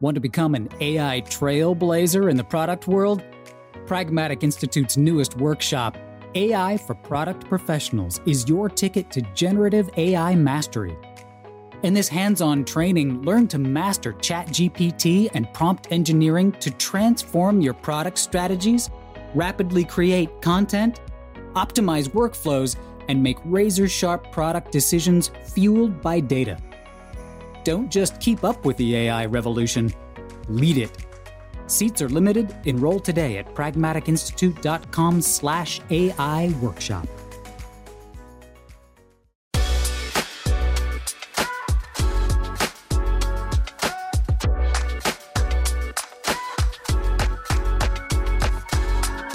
Want to become an AI trailblazer in the product world? Pragmatic Institute's newest workshop, AI for Product Professionals, is your ticket to generative AI mastery. In this hands on training, learn to master ChatGPT and prompt engineering to transform your product strategies, rapidly create content, optimize workflows, and make razor sharp product decisions fueled by data. Don't just keep up with the AI revolution, lead it. Seats are limited. Enroll today at pragmaticinstitute.com slash AI workshop.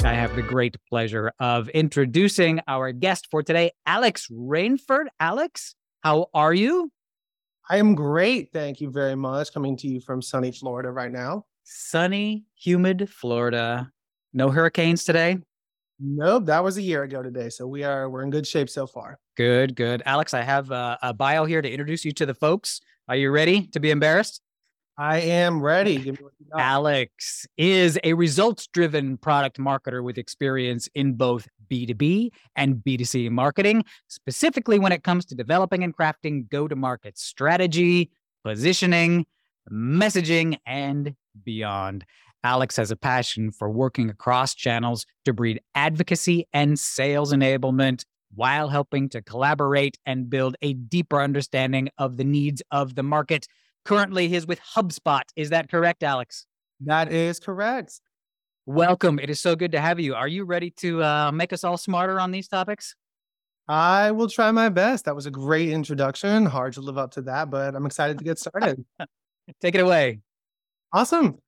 I have the great pleasure of introducing our guest for today, Alex Rainford. Alex, how are you? I am great. Thank you very much. Coming to you from sunny Florida right now. Sunny, humid Florida. No hurricanes today? Nope, that was a year ago today. So we are we're in good shape so far. Good, good. Alex, I have a, a bio here to introduce you to the folks. Are you ready to be embarrassed? I am ready. Alex is a results driven product marketer with experience in both B2B and B2C marketing, specifically when it comes to developing and crafting go to market strategy, positioning, messaging, and beyond. Alex has a passion for working across channels to breed advocacy and sales enablement while helping to collaborate and build a deeper understanding of the needs of the market. Currently, he's with HubSpot. Is that correct, Alex? That is correct. Welcome. It is so good to have you. Are you ready to uh, make us all smarter on these topics? I will try my best. That was a great introduction. Hard to live up to that, but I'm excited to get started. Take it away. Awesome.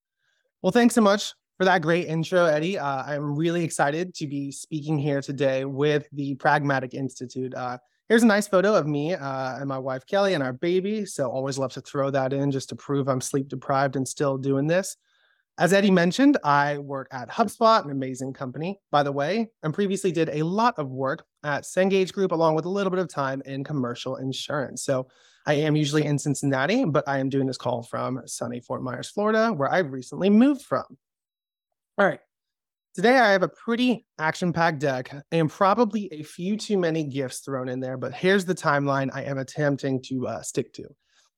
Well, thanks so much for that great intro, Eddie. Uh, I'm really excited to be speaking here today with the Pragmatic Institute. Uh, here's a nice photo of me uh, and my wife, Kelly, and our baby. So, always love to throw that in just to prove I'm sleep deprived and still doing this. As Eddie mentioned, I work at HubSpot, an amazing company, by the way, and previously did a lot of work at Cengage Group, along with a little bit of time in commercial insurance. So I am usually in Cincinnati, but I am doing this call from sunny Fort Myers, Florida, where I recently moved from. All right. Today, I have a pretty action packed deck and probably a few too many GIFs thrown in there, but here's the timeline I am attempting to uh, stick to.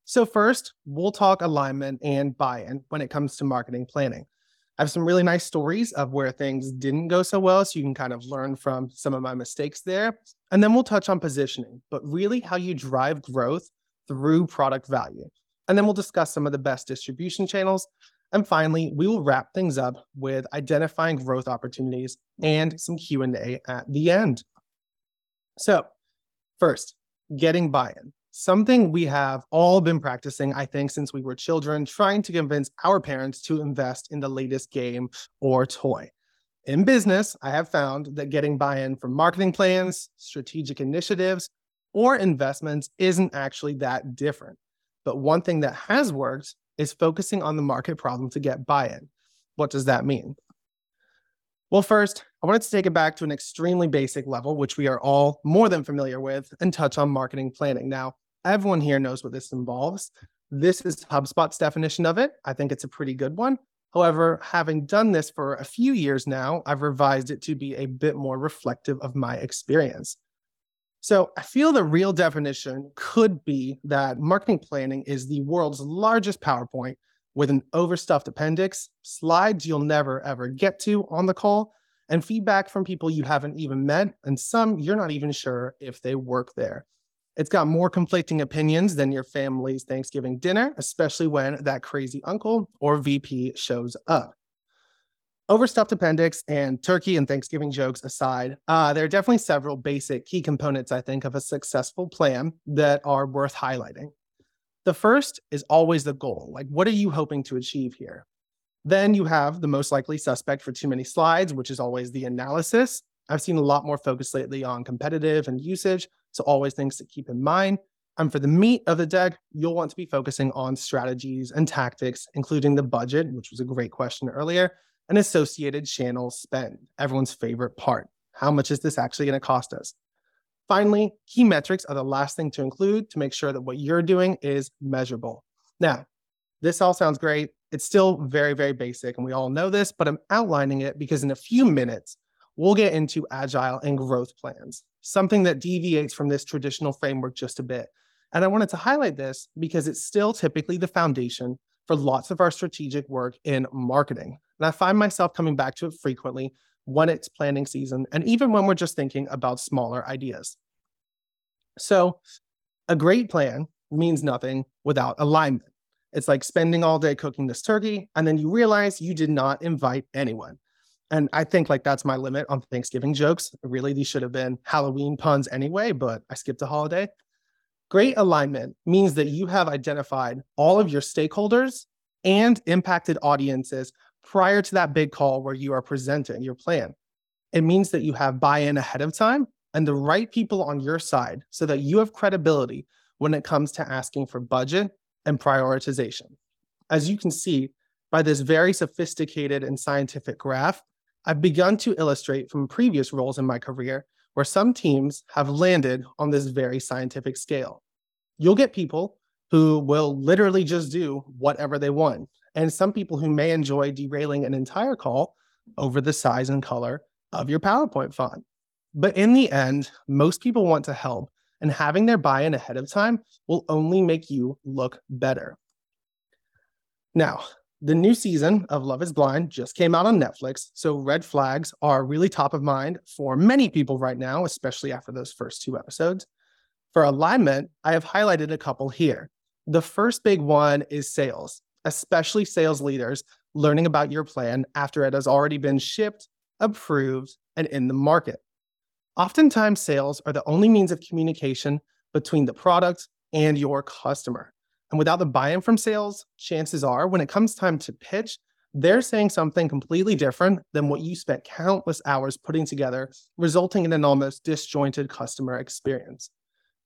So, first, we'll talk alignment and buy in when it comes to marketing planning. I have some really nice stories of where things didn't go so well, so you can kind of learn from some of my mistakes there. And then we'll touch on positioning, but really how you drive growth through product value. And then we'll discuss some of the best distribution channels. And finally, we will wrap things up with identifying growth opportunities and some Q&A at the end. So, first, getting buy-in something we have all been practicing, I think, since we were children, trying to convince our parents to invest in the latest game or toy. In business, I have found that getting buy in from marketing plans, strategic initiatives, or investments isn't actually that different. But one thing that has worked is focusing on the market problem to get buy in. What does that mean? Well, first, I wanted to take it back to an extremely basic level, which we are all more than familiar with, and touch on marketing planning. Now, Everyone here knows what this involves. This is HubSpot's definition of it. I think it's a pretty good one. However, having done this for a few years now, I've revised it to be a bit more reflective of my experience. So I feel the real definition could be that marketing planning is the world's largest PowerPoint with an overstuffed appendix, slides you'll never ever get to on the call, and feedback from people you haven't even met, and some you're not even sure if they work there. It's got more conflicting opinions than your family's Thanksgiving dinner, especially when that crazy uncle or VP shows up. Overstuffed appendix and turkey and Thanksgiving jokes aside, uh, there are definitely several basic key components, I think, of a successful plan that are worth highlighting. The first is always the goal. Like, what are you hoping to achieve here? Then you have the most likely suspect for too many slides, which is always the analysis. I've seen a lot more focus lately on competitive and usage, so always things to keep in mind. And for the meat of the deck, you'll want to be focusing on strategies and tactics, including the budget, which was a great question earlier, and associated channel spend, everyone's favorite part. How much is this actually going to cost us? Finally, key metrics are the last thing to include to make sure that what you're doing is measurable. Now, this all sounds great. It's still very, very basic, and we all know this, but I'm outlining it because in a few minutes, we'll get into agile and growth plans, something that deviates from this traditional framework just a bit. And I wanted to highlight this because it's still typically the foundation for lots of our strategic work in marketing. And I find myself coming back to it frequently when it's planning season and even when we're just thinking about smaller ideas. So, a great plan means nothing without alignment. It's like spending all day cooking this turkey and then you realize you did not invite anyone. And I think like that's my limit on Thanksgiving jokes. Really, these should have been Halloween puns anyway, but I skipped a holiday. Great alignment means that you have identified all of your stakeholders and impacted audiences prior to that big call where you are presenting your plan. It means that you have buy in ahead of time and the right people on your side so that you have credibility when it comes to asking for budget and prioritization. As you can see by this very sophisticated and scientific graph, I've begun to illustrate from previous roles in my career where some teams have landed on this very scientific scale. You'll get people who will literally just do whatever they want, and some people who may enjoy derailing an entire call over the size and color of your PowerPoint font. But in the end, most people want to help, and having their buy in ahead of time will only make you look better. Now, the new season of Love is Blind just came out on Netflix, so red flags are really top of mind for many people right now, especially after those first two episodes. For alignment, I have highlighted a couple here. The first big one is sales, especially sales leaders learning about your plan after it has already been shipped, approved, and in the market. Oftentimes, sales are the only means of communication between the product and your customer. And without the buy in from sales, chances are when it comes time to pitch, they're saying something completely different than what you spent countless hours putting together, resulting in an almost disjointed customer experience.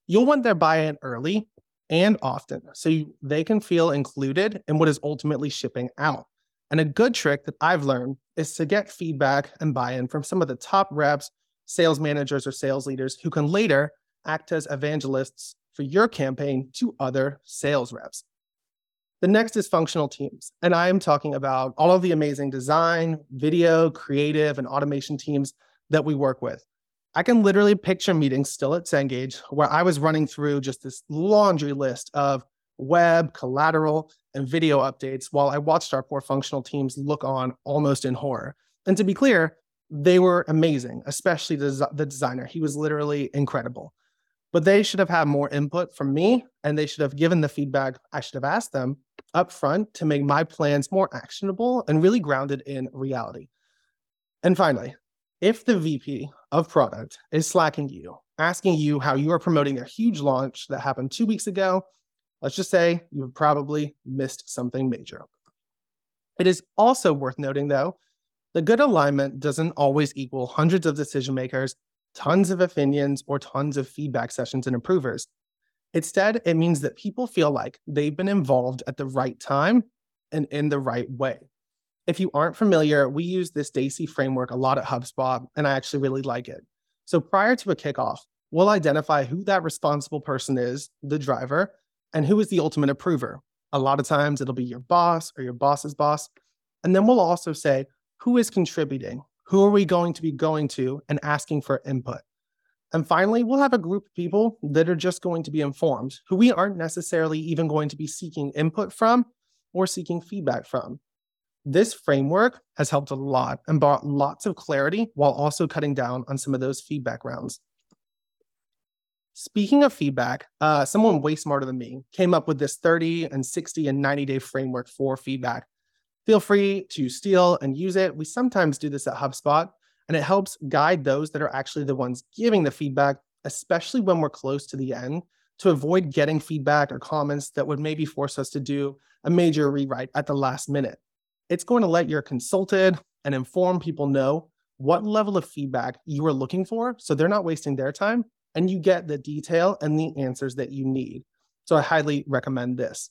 You'll want their buy in early and often so you, they can feel included in what is ultimately shipping out. And a good trick that I've learned is to get feedback and buy in from some of the top reps, sales managers, or sales leaders who can later act as evangelists for your campaign to other sales reps. The next is functional teams. And I am talking about all of the amazing design, video, creative, and automation teams that we work with. I can literally picture meetings still at Cengage where I was running through just this laundry list of web, collateral, and video updates while I watched our poor functional teams look on almost in horror. And to be clear, they were amazing, especially the, the designer. He was literally incredible but they should have had more input from me and they should have given the feedback I should have asked them up front to make my plans more actionable and really grounded in reality. And finally, if the VP of product is slacking you, asking you how you are promoting a huge launch that happened two weeks ago, let's just say you've probably missed something major. It is also worth noting, though, the good alignment doesn't always equal hundreds of decision makers tons of opinions, or tons of feedback sessions and improvers. Instead, it means that people feel like they've been involved at the right time and in the right way. If you aren't familiar, we use this DACI framework a lot at HubSpot, and I actually really like it. So prior to a kickoff, we'll identify who that responsible person is, the driver, and who is the ultimate approver. A lot of times it'll be your boss or your boss's boss. And then we'll also say who is contributing, who are we going to be going to and asking for input? And finally, we'll have a group of people that are just going to be informed, who we aren't necessarily even going to be seeking input from or seeking feedback from. This framework has helped a lot and brought lots of clarity while also cutting down on some of those feedback rounds. Speaking of feedback, uh, someone way smarter than me came up with this 30 and 60 and 90 day framework for feedback. Feel free to steal and use it. We sometimes do this at HubSpot, and it helps guide those that are actually the ones giving the feedback, especially when we're close to the end, to avoid getting feedback or comments that would maybe force us to do a major rewrite at the last minute. It's going to let your consulted and informed people know what level of feedback you are looking for so they're not wasting their time and you get the detail and the answers that you need. So I highly recommend this.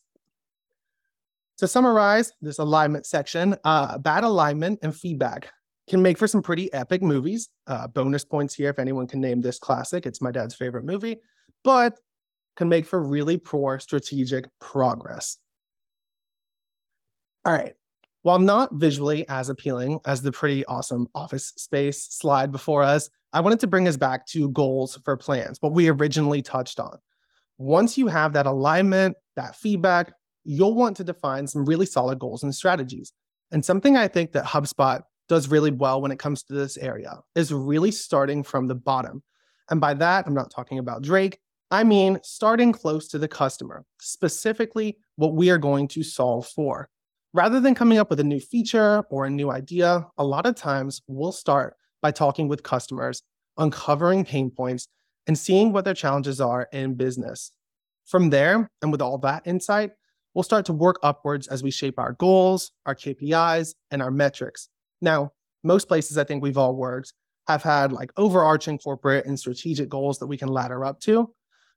To summarize this alignment section, uh, bad alignment and feedback can make for some pretty epic movies. Uh, bonus points here if anyone can name this classic. It's my dad's favorite movie, but can make for really poor strategic progress. All right. While not visually as appealing as the pretty awesome office space slide before us, I wanted to bring us back to goals for plans, what we originally touched on. Once you have that alignment, that feedback, you'll want to define some really solid goals and strategies. And something I think that HubSpot does really well when it comes to this area is really starting from the bottom. And by that, I'm not talking about Drake. I mean, starting close to the customer, specifically what we are going to solve for. Rather than coming up with a new feature or a new idea, a lot of times we'll start by talking with customers, uncovering pain points, and seeing what their challenges are in business. From there, and with all that insight, we'll start to work upwards as we shape our goals, our KPIs, and our metrics. Now, most places I think we've all worked have had like overarching corporate and strategic goals that we can ladder up to.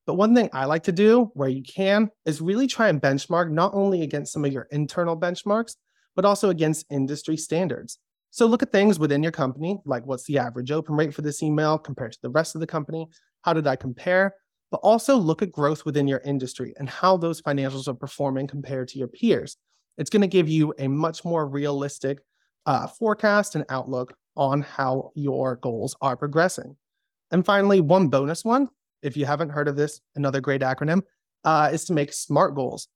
But one thing I like to do where you can is really try and benchmark not only against some of your internal benchmarks, but also against industry standards. So look at things within your company, like what's the average open rate for this email compared to the rest of the company? How did I compare? But also look at growth within your industry and how those financials are performing compared to your peers. It's going to give you a much more realistic uh, forecast and outlook on how your goals are progressing. And finally, one bonus one, if you haven't heard of this, another great acronym, uh, is to make SMART goals.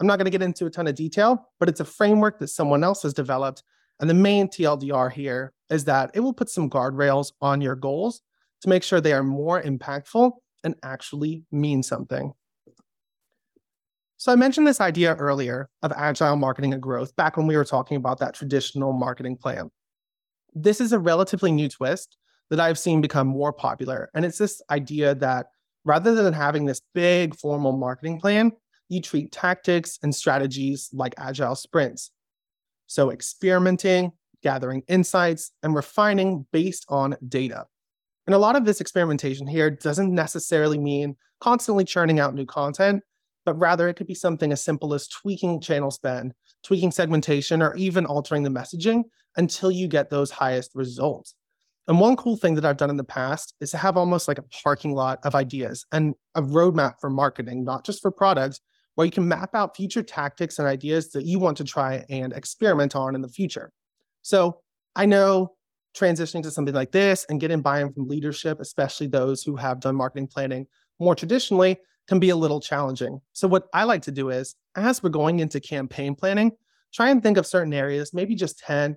I'm not going to get into a ton of detail, but it's a framework that someone else has developed. And the main TLDR here is that it will put some guardrails on your goals to make sure they are more impactful and actually mean something. So I mentioned this idea earlier of agile marketing and growth back when we were talking about that traditional marketing plan. This is a relatively new twist that I've seen become more popular. And it's this idea that rather than having this big formal marketing plan, you treat tactics and strategies like agile sprints. So experimenting, gathering insights, and refining based on data. And a lot of this experimentation here doesn't necessarily mean constantly churning out new content, but rather it could be something as simple as tweaking channel spend, tweaking segmentation, or even altering the messaging until you get those highest results. And one cool thing that I've done in the past is to have almost like a parking lot of ideas and a roadmap for marketing, not just for products, where you can map out future tactics and ideas that you want to try and experiment on in the future. So I know transitioning to something like this and getting buy-in from leadership, especially those who have done marketing planning more traditionally, can be a little challenging. So what I like to do is as we're going into campaign planning, try and think of certain areas, maybe just 10,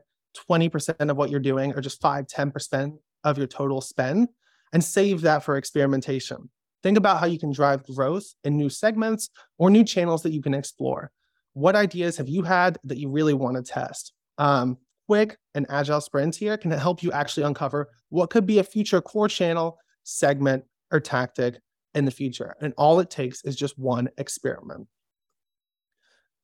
20% of what you're doing or just 5, 10% of your total spend and save that for experimentation. Think about how you can drive growth in new segments or new channels that you can explore. What ideas have you had that you really want to test? Um, quick and agile sprints here can help you actually uncover what could be a future core channel, segment, or tactic in the future. And all it takes is just one experiment.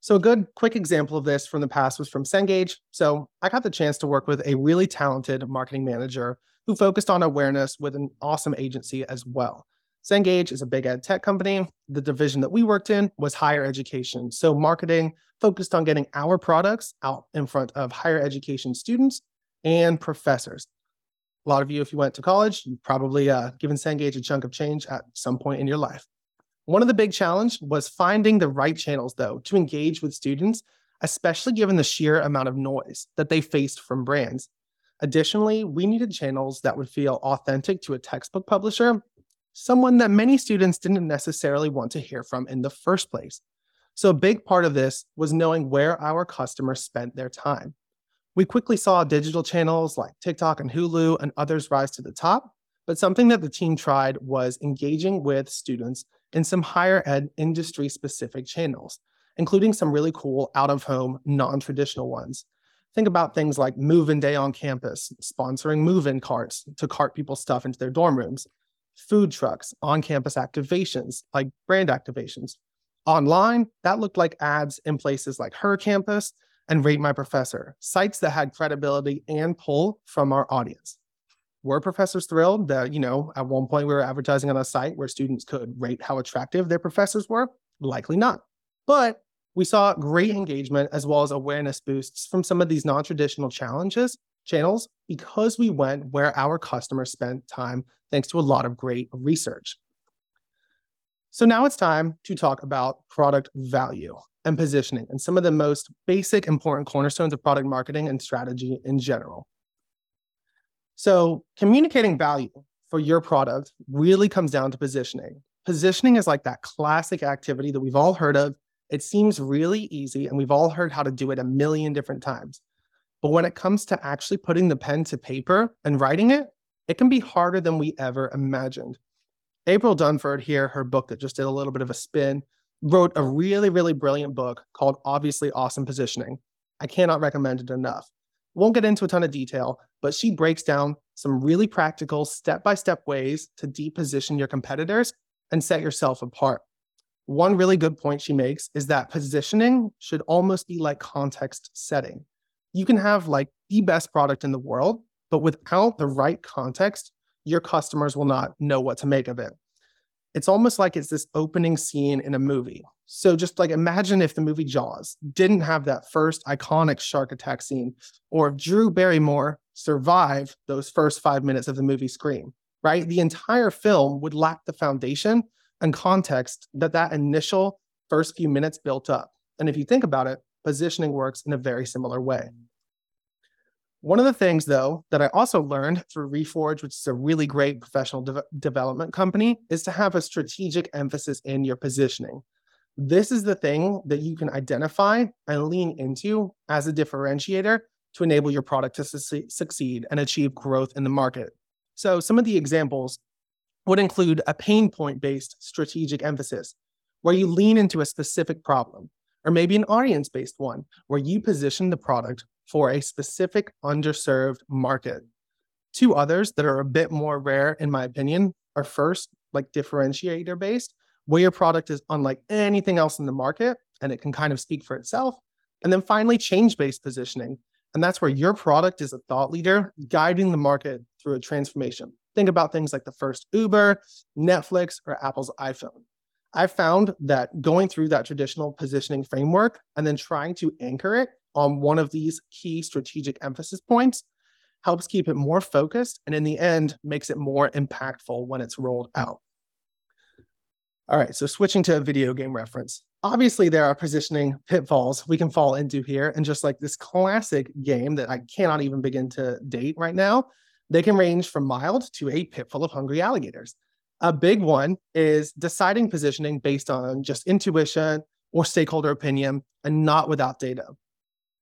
So a good quick example of this from the past was from Cengage. So I got the chance to work with a really talented marketing manager who focused on awareness with an awesome agency as well. Cengage is a big ed tech company. The division that we worked in was higher education. So marketing focused on getting our products out in front of higher education students and professors. A lot of you, if you went to college, you've probably uh, given Cengage a chunk of change at some point in your life. One of the big challenge was finding the right channels, though, to engage with students, especially given the sheer amount of noise that they faced from brands. Additionally, we needed channels that would feel authentic to a textbook publisher, someone that many students didn't necessarily want to hear from in the first place. So, a big part of this was knowing where our customers spent their time. We quickly saw digital channels like TikTok and Hulu and others rise to the top, but something that the team tried was engaging with students in some higher ed industry specific channels, including some really cool out of home, non traditional ones. Think about things like move in day on campus, sponsoring move in carts to cart people's stuff into their dorm rooms, food trucks, on campus activations like brand activations. Online, that looked like ads in places like Her Campus and Rate My Professor, sites that had credibility and pull from our audience. Were professors thrilled that, you know, at one point we were advertising on a site where students could rate how attractive their professors were? Likely not. But we saw great engagement as well as awareness boosts from some of these non-traditional challenges channels because we went where our customers spent time thanks to a lot of great research. So now it's time to talk about product value and positioning and some of the most basic important cornerstones of product marketing and strategy in general. So communicating value for your product really comes down to positioning. Positioning is like that classic activity that we've all heard of. It seems really easy and we've all heard how to do it a million different times. But when it comes to actually putting the pen to paper and writing it, it can be harder than we ever imagined. April Dunford here, her book that just did a little bit of a spin, wrote a really, really brilliant book called Obviously Awesome Positioning. I cannot recommend it enough. Won't get into a ton of detail, but she breaks down some really practical step by step ways to deposition your competitors and set yourself apart. One really good point she makes is that positioning should almost be like context setting. You can have like the best product in the world, but without the right context, your customers will not know what to make of it. It's almost like it's this opening scene in a movie. So just like imagine if the movie Jaws didn't have that first iconic shark attack scene, or if Drew Barrymore survived those first five minutes of the movie Scream, right? The entire film would lack the foundation and context that that initial first few minutes built up. And if you think about it, positioning works in a very similar way. One of the things, though, that I also learned through Reforge, which is a really great professional de- development company, is to have a strategic emphasis in your positioning. This is the thing that you can identify and lean into as a differentiator to enable your product to su- succeed and achieve growth in the market. So, some of the examples would include a pain point based strategic emphasis, where you lean into a specific problem, or maybe an audience based one, where you position the product for a specific underserved market. Two others that are a bit more rare, in my opinion, are first, like differentiator based, where your product is unlike anything else in the market and it can kind of speak for itself. And then finally, change based positioning. And that's where your product is a thought leader guiding the market through a transformation. Think about things like the first Uber, Netflix, or Apple's iPhone. I found that going through that traditional positioning framework and then trying to anchor it on one of these key strategic emphasis points helps keep it more focused and in the end makes it more impactful when it's rolled out. All right, so switching to a video game reference. Obviously, there are positioning pitfalls we can fall into here. And just like this classic game that I cannot even begin to date right now, they can range from mild to a pit full of hungry alligators. A big one is deciding positioning based on just intuition or stakeholder opinion and not without data.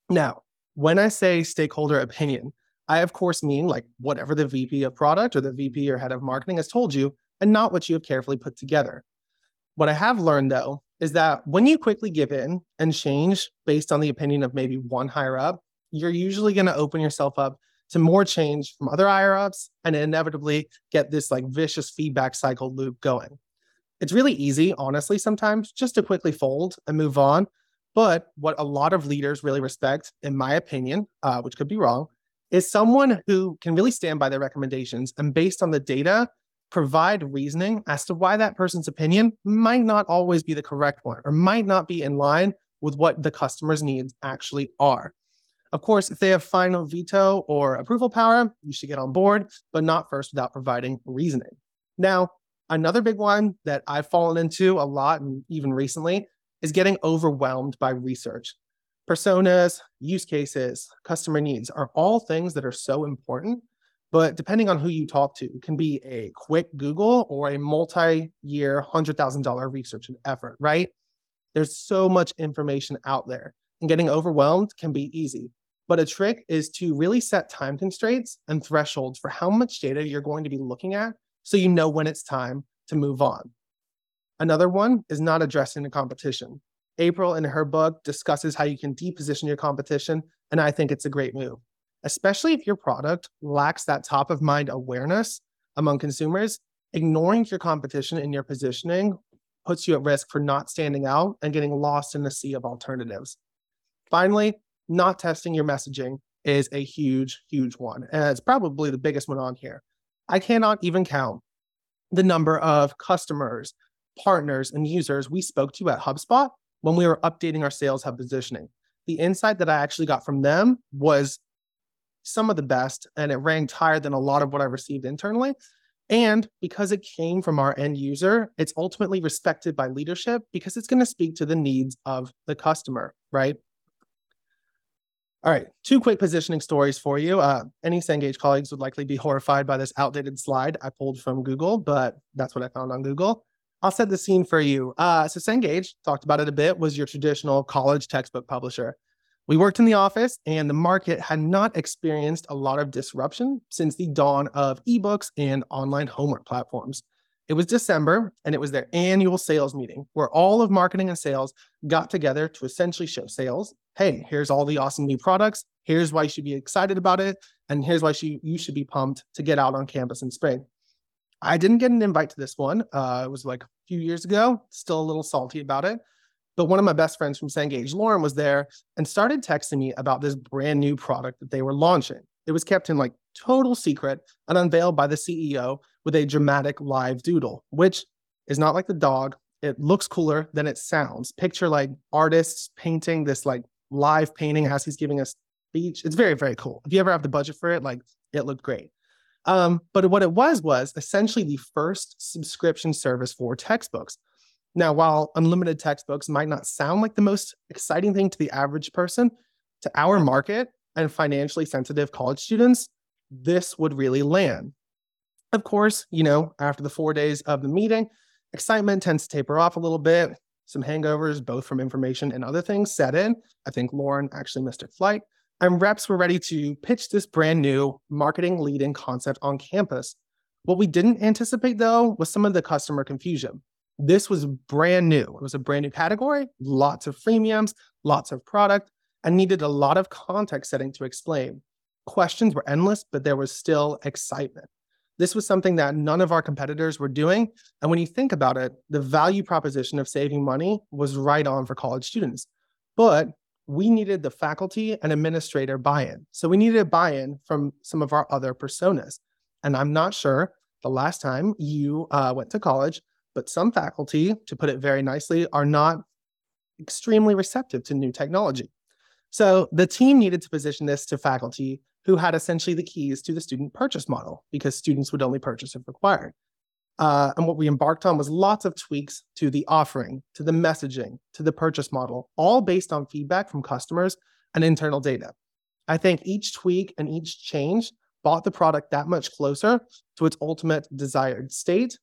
Now, when I say stakeholder opinion, I of course mean like whatever the VP of product or the VP or head of marketing has told you, and not what you have carefully put together. What I have learned though is that when you quickly give in and change based on the opinion of maybe one higher up, you're usually going to open yourself up to more change from other higher ups and inevitably get this like vicious feedback cycle loop going. It's really easy, honestly, sometimes just to quickly fold and move on but what a lot of leaders really respect, in my opinion, uh, which could be wrong, is someone who can really stand by their recommendations and based on the data, provide reasoning as to why that person's opinion might not always be the correct one or might not be in line with what the customer's needs actually are. Of course, if they have final veto or approval power, you should get on board, but not first without providing reasoning. Now, another big one that I've fallen into a lot and even recently is getting overwhelmed by research. Personas, use cases, customer needs are all things that are so important, but depending on who you talk to, it can be a quick Google or a multi year, $100,000 research effort, right? There's so much information out there, and getting overwhelmed can be easy. But a trick is to really set time constraints and thresholds for how much data you're going to be looking at so you know when it's time to move on. Another one is not addressing the competition. April, in her book, discusses how you can deposition your competition, and I think it's a great move, especially if your product lacks that top of mind awareness among consumers. Ignoring your competition in your positioning puts you at risk for not standing out and getting lost in the sea of alternatives. Finally, not testing your messaging is a huge, huge one. And it's probably the biggest one on here. I cannot even count the number of customers, partners and users we spoke to at HubSpot when we were updating our sales hub positioning. The insight that I actually got from them was some of the best, and it ranked higher than a lot of what I received internally. And because it came from our end user, it's ultimately respected by leadership because it's going to speak to the needs of the customer, right? All right, two quick positioning stories for you. Uh, any Cengage colleagues would likely be horrified by this outdated slide I pulled from Google, but that's what I found on Google. I'll set the scene for you. Uh, so Cengage, talked about it a bit, was your traditional college textbook publisher. We worked in the office and the market had not experienced a lot of disruption since the dawn of ebooks and online homework platforms. It was December and it was their annual sales meeting where all of marketing and sales got together to essentially show sales. Hey, here's all the awesome new products. Here's why you should be excited about it. And here's why you should be pumped to get out on campus in spring. I didn't get an invite to this one. Uh, it was like a few years ago, still a little salty about it. But one of my best friends from Cengage, Lauren, was there and started texting me about this brand new product that they were launching. It was kept in like total secret and unveiled by the CEO with a dramatic live doodle, which is not like the dog. It looks cooler than it sounds. Picture like artists painting this like live painting as he's giving a speech. It's very, very cool. If you ever have the budget for it, like it looked great. Um, but what it was was essentially the first subscription service for textbooks. Now, while unlimited textbooks might not sound like the most exciting thing to the average person, to our market and financially sensitive college students, this would really land. Of course, you know, after the four days of the meeting, excitement tends to taper off a little bit. Some hangovers, both from information and other things, set in. I think Lauren actually missed her flight. And reps were ready to pitch this brand new marketing lead-in concept on campus. What we didn't anticipate, though, was some of the customer confusion. This was brand new. It was a brand new category, lots of freemiums, lots of product, and needed a lot of context setting to explain. Questions were endless, but there was still excitement. This was something that none of our competitors were doing. And when you think about it, the value proposition of saving money was right on for college students. But we needed the faculty and administrator buy in. So we needed a buy in from some of our other personas. And I'm not sure the last time you uh, went to college but some faculty, to put it very nicely, are not extremely receptive to new technology. So the team needed to position this to faculty who had essentially the keys to the student purchase model because students would only purchase if required. Uh, and what we embarked on was lots of tweaks to the offering, to the messaging, to the purchase model, all based on feedback from customers and internal data. I think each tweak and each change brought the product that much closer to its ultimate desired state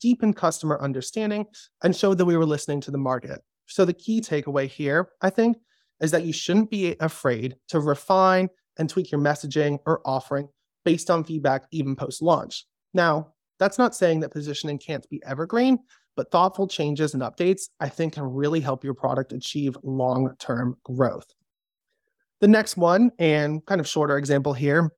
deepen customer understanding, and showed that we were listening to the market. So the key takeaway here, I think, is that you shouldn't be afraid to refine and tweak your messaging or offering based on feedback even post launch. Now, that's not saying that positioning can't be evergreen, but thoughtful changes and updates, I think, can really help your product achieve long term growth. The next one, and kind of shorter example here,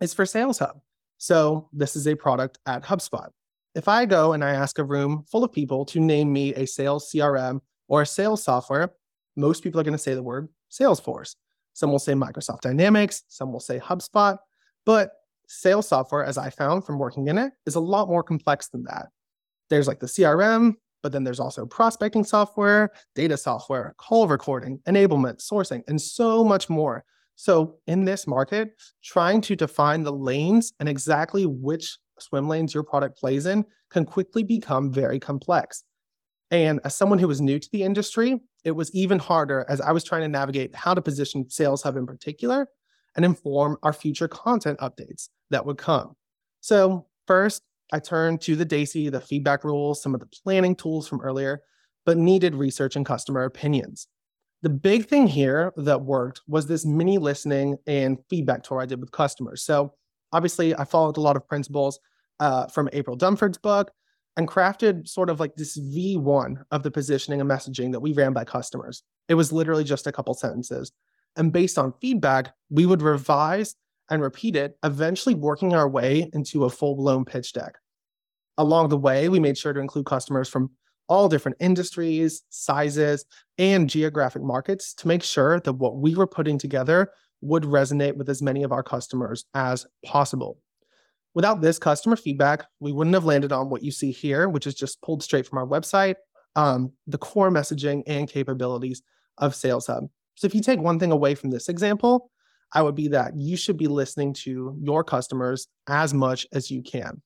is for Sales Hub. So, this is a product at HubSpot if I go and I ask a room full of people to name me a sales CRM or a sales software, most people are going to say the word Salesforce. Some will say Microsoft Dynamics, some will say HubSpot, but sales software, as I found from working in it, is a lot more complex than that. There's like the CRM, but then there's also prospecting software, data software, call recording, enablement, sourcing, and so much more. So, in this market, trying to define the lanes and exactly which swim lanes your product plays in can quickly become very complex. And as someone who was new to the industry, it was even harder as I was trying to navigate how to position Sales Hub in particular and inform our future content updates that would come. So, first, I turned to the DACI, the feedback rules, some of the planning tools from earlier, but needed research and customer opinions. The big thing here that worked was this mini listening and feedback tour I did with customers. So, obviously, I followed a lot of principles uh, from April Dunford's book and crafted sort of like this V1 of the positioning and messaging that we ran by customers. It was literally just a couple sentences. And based on feedback, we would revise and repeat it, eventually working our way into a full blown pitch deck. Along the way, we made sure to include customers from all different industries, sizes, and geographic markets to make sure that what we were putting together would resonate with as many of our customers as possible. Without this customer feedback, we wouldn't have landed on what you see here, which is just pulled straight from our website, um, the core messaging and capabilities of Sales Hub. So if you take one thing away from this example, I would be that you should be listening to your customers as much as you can.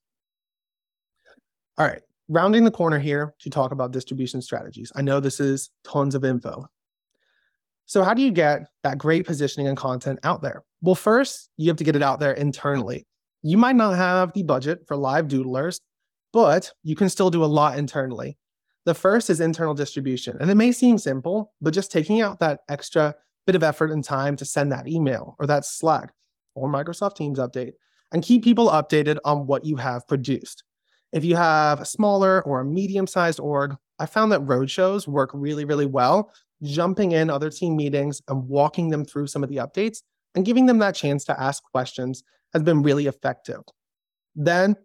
All right, rounding the corner here to talk about distribution strategies. I know this is tons of info. So, how do you get that great positioning and content out there? Well, first, you have to get it out there internally. You might not have the budget for live doodlers, but you can still do a lot internally. The first is internal distribution. And it may seem simple, but just taking out that extra bit of effort and time to send that email or that Slack or Microsoft Teams update and keep people updated on what you have produced. If you have a smaller or a medium sized org, I found that roadshows work really, really well. Jumping in other team meetings and walking them through some of the updates and giving them that chance to ask questions has been really effective. Then,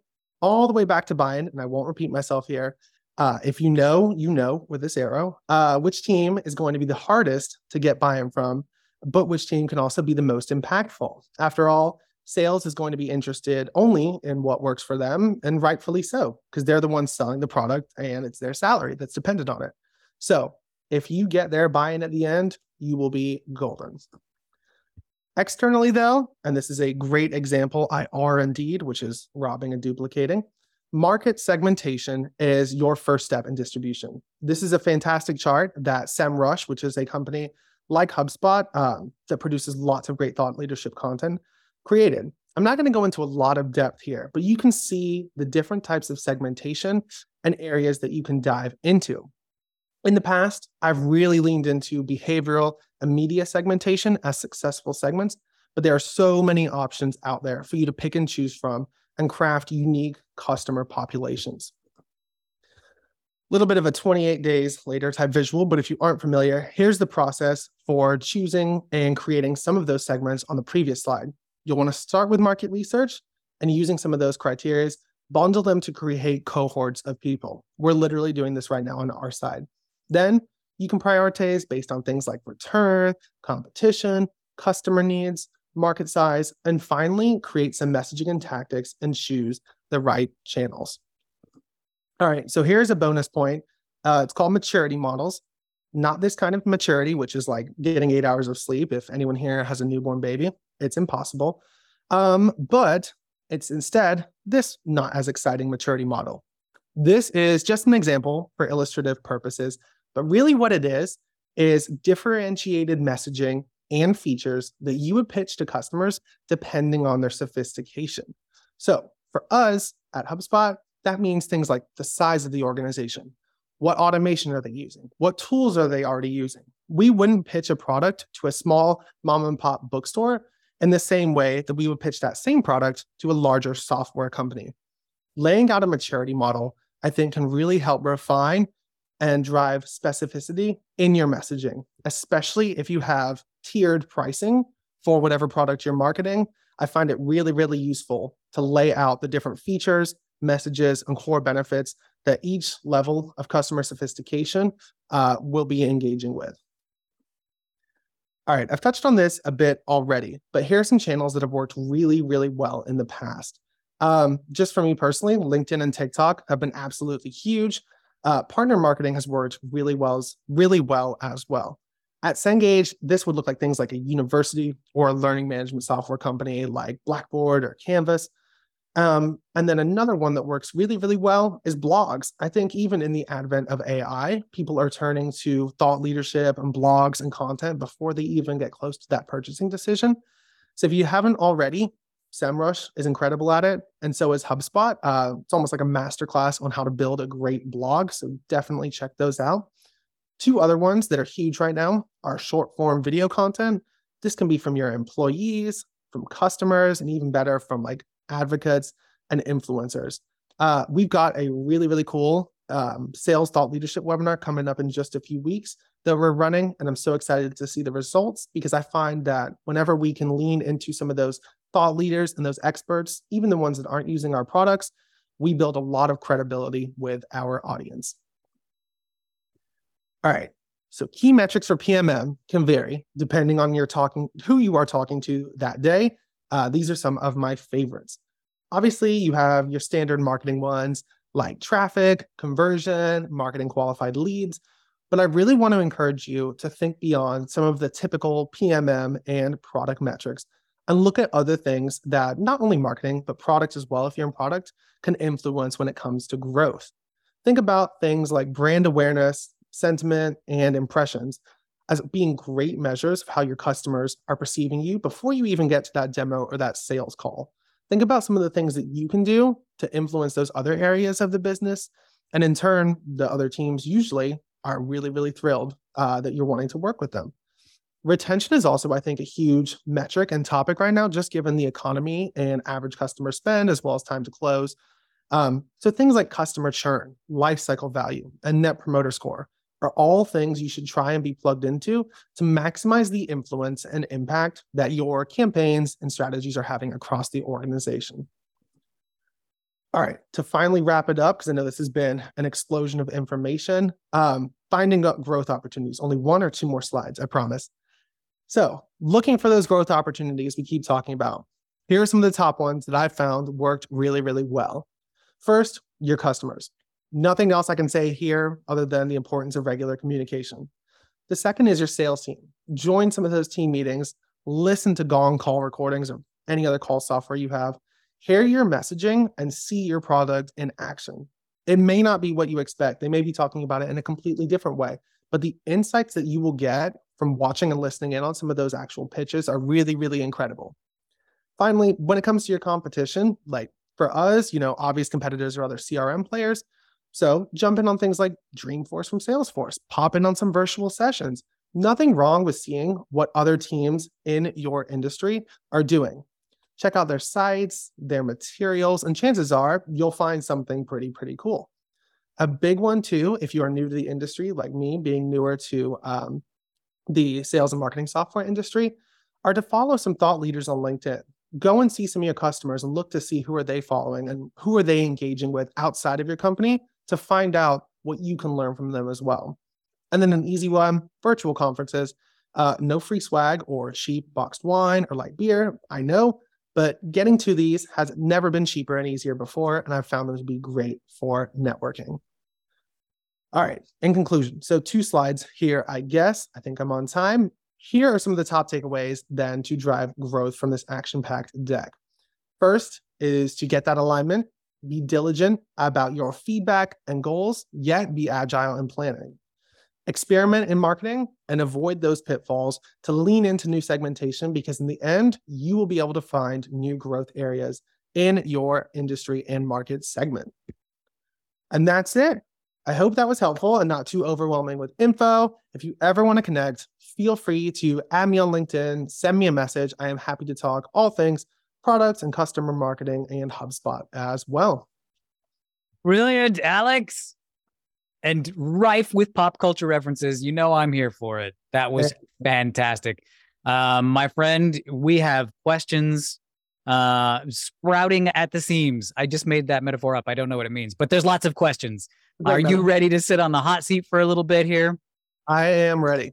all the way back to buy in, and I won't repeat myself here. Uh, if you know, you know with this arrow, uh, which team is going to be the hardest to get buy in from, but which team can also be the most impactful. After all, sales is going to be interested only in what works for them, and rightfully so, because they're the ones selling the product and it's their salary that's dependent on it. So if you get their buy in at the end, you will be golden. Externally, though, and this is a great example, I are indeed, which is robbing and duplicating. Market segmentation is your first step in distribution. This is a fantastic chart that SEMrush, which is a company like HubSpot um, that produces lots of great thought leadership content, created. I'm not going to go into a lot of depth here, but you can see the different types of segmentation and areas that you can dive into. In the past, I've really leaned into behavioral and media segmentation as successful segments, but there are so many options out there for you to pick and choose from and craft unique customer populations. A little bit of a 28 days later type visual, but if you aren't familiar, here's the process for choosing and creating some of those segments on the previous slide. You'll want to start with market research and using some of those criteria, bundle them to create cohorts of people. We're literally doing this right now on our side. Then you can prioritize based on things like return, competition, customer needs, market size, and finally create some messaging and tactics and choose the right channels. All right, so here's a bonus point. Uh, it's called maturity models. Not this kind of maturity, which is like getting eight hours of sleep. If anyone here has a newborn baby, it's impossible. Um, but it's instead this not as exciting maturity model. This is just an example for illustrative purposes, but really what it is is differentiated messaging and features that you would pitch to customers depending on their sophistication. So for us at HubSpot, that means things like the size of the organization. What automation are they using? What tools are they already using? We wouldn't pitch a product to a small mom and pop bookstore in the same way that we would pitch that same product to a larger software company. Laying out a maturity model, I think, can really help refine and drive specificity in your messaging, especially if you have tiered pricing for whatever product you're marketing. I find it really, really useful to lay out the different features, messages, and core benefits that each level of customer sophistication uh, will be engaging with. All right, I've touched on this a bit already, but here are some channels that have worked really, really well in the past. Um, just for me personally, LinkedIn and TikTok have been absolutely huge. Uh, partner marketing has worked really well, really well as well. At Cengage, this would look like things like a university or a learning management software company like Blackboard or Canvas. Um, and then another one that works really, really well is blogs. I think even in the advent of AI, people are turning to thought leadership and blogs and content before they even get close to that purchasing decision. So if you haven't already, SEMrush is incredible at it, and so is HubSpot. Uh, it's almost like a masterclass on how to build a great blog. So definitely check those out. Two other ones that are huge right now are short form video content. This can be from your employees, from customers, and even better from like advocates and influencers. Uh, we've got a really, really cool um, sales thought leadership webinar coming up in just a few weeks that we're running. And I'm so excited to see the results because I find that whenever we can lean into some of those thought leaders and those experts, even the ones that aren't using our products, we build a lot of credibility with our audience. All right. So key metrics for PMM can vary depending on your talking who you are talking to that day. Uh, these are some of my favorites. Obviously, you have your standard marketing ones like traffic, conversion, marketing qualified leads. But I really want to encourage you to think beyond some of the typical PMM and product metrics and look at other things that not only marketing, but product as well, if you're in product, can influence when it comes to growth. Think about things like brand awareness, sentiment, and impressions as being great measures of how your customers are perceiving you before you even get to that demo or that sales call. Think about some of the things that you can do to influence those other areas of the business. And in turn, the other teams usually are really, really thrilled uh, that you're wanting to work with them. Retention is also, I think, a huge metric and topic right now, just given the economy and average customer spend as well as time to close. Um, so things like customer churn, life cycle value, and net promoter score are all things you should try and be plugged into to maximize the influence and impact that your campaigns and strategies are having across the organization. All right, to finally wrap it up, because I know this has been an explosion of information, um, finding up growth opportunities. Only one or two more slides, I promise. So, looking for those growth opportunities we keep talking about. Here are some of the top ones that I've found worked really, really well. First, your customers. Nothing else I can say here other than the importance of regular communication. The second is your sales team. Join some of those team meetings, listen to Gong call recordings or any other call software you have, hear your messaging, and see your product in action. It may not be what you expect. They may be talking about it in a completely different way, but the insights that you will get from watching and listening in on some of those actual pitches are really, really incredible. Finally, when it comes to your competition, like for us, you know, obvious competitors are other CRM players, so jump in on things like Dreamforce from Salesforce, pop in on some virtual sessions. Nothing wrong with seeing what other teams in your industry are doing. Check out their sites, their materials, and chances are you'll find something pretty, pretty cool. A big one, too, if you are new to the industry, like me, being newer to um, the sales and marketing software industry, are to follow some thought leaders on LinkedIn go and see some of your customers and look to see who are they following and who are they engaging with outside of your company to find out what you can learn from them as well. And then an easy one virtual conferences. Uh, no free swag or cheap boxed wine or light beer. I know, but getting to these has never been cheaper and easier before. And I've found them to be great for networking. All right. In conclusion, so two slides here, I guess. I think I'm on time. Here are some of the top takeaways then to drive growth from this action packed deck. First is to get that alignment be diligent about your feedback and goals, yet be agile in planning. Experiment in marketing and avoid those pitfalls to lean into new segmentation because, in the end, you will be able to find new growth areas in your industry and market segment. And that's it. I hope that was helpful and not too overwhelming with info. If you ever want to connect, feel free to add me on LinkedIn, send me a message. I am happy to talk all things products and customer marketing and HubSpot as well. Brilliant, Alex. And rife with pop culture references. You know I'm here for it. That was fantastic. Um, my friend, we have questions uh, sprouting at the seams. I just made that metaphor up. I don't know what it means, but there's lots of questions. Are you ready to sit on the hot seat for a little bit here? I am ready.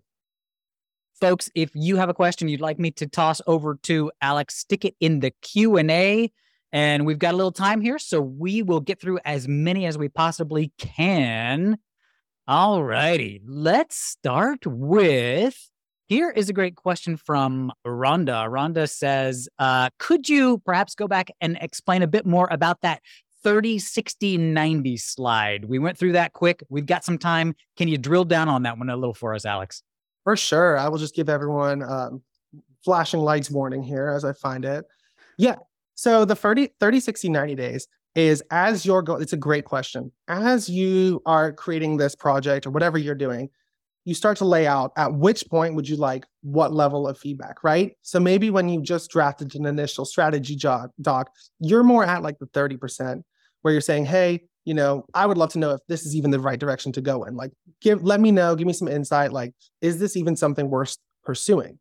Folks, if you have a question you'd like me to toss over to Alex, stick it in the Q&A and we've got a little time here so we will get through as many as we possibly can. All righty, let's start with here is a great question from Rhonda. Rhonda says, uh, Could you perhaps go back and explain a bit more about that 30, 60, 90 slide? We went through that quick. We've got some time. Can you drill down on that one a little for us, Alex? For sure. I will just give everyone um, flashing lights warning here as I find it. Yeah. So the 30, 30, 60, 90 days is as you're going, it's a great question. As you are creating this project or whatever you're doing, you start to lay out at which point would you like what level of feedback, right? So maybe when you just drafted an initial strategy doc, doc you're more at like the 30% where you're saying, hey, you know, I would love to know if this is even the right direction to go in. Like, give, let me know, give me some insight. Like, is this even something worth pursuing?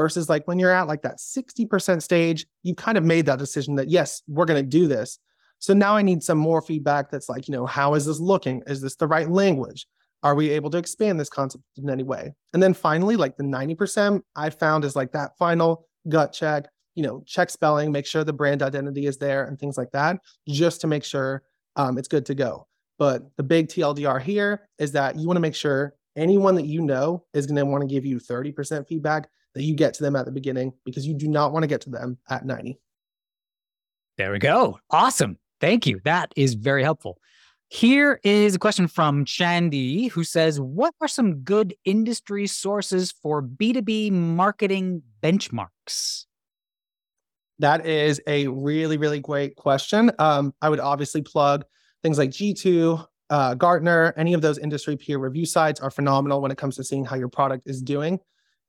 Versus like when you're at like that 60% stage, you kind of made that decision that, yes, we're going to do this. So now I need some more feedback that's like, you know, how is this looking? Is this the right language? Are we able to expand this concept in any way? And then finally, like the 90% I found is like that final gut check, you know, check spelling, make sure the brand identity is there and things like that, just to make sure um, it's good to go. But the big TLDR here is that you want to make sure anyone that you know is going to want to give you 30% feedback that you get to them at the beginning because you do not want to get to them at 90. There we go. Awesome. Thank you. That is very helpful. Here is a question from Shandy who says, What are some good industry sources for B2B marketing benchmarks? That is a really, really great question. Um, I would obviously plug things like G2, uh, Gartner, any of those industry peer review sites are phenomenal when it comes to seeing how your product is doing.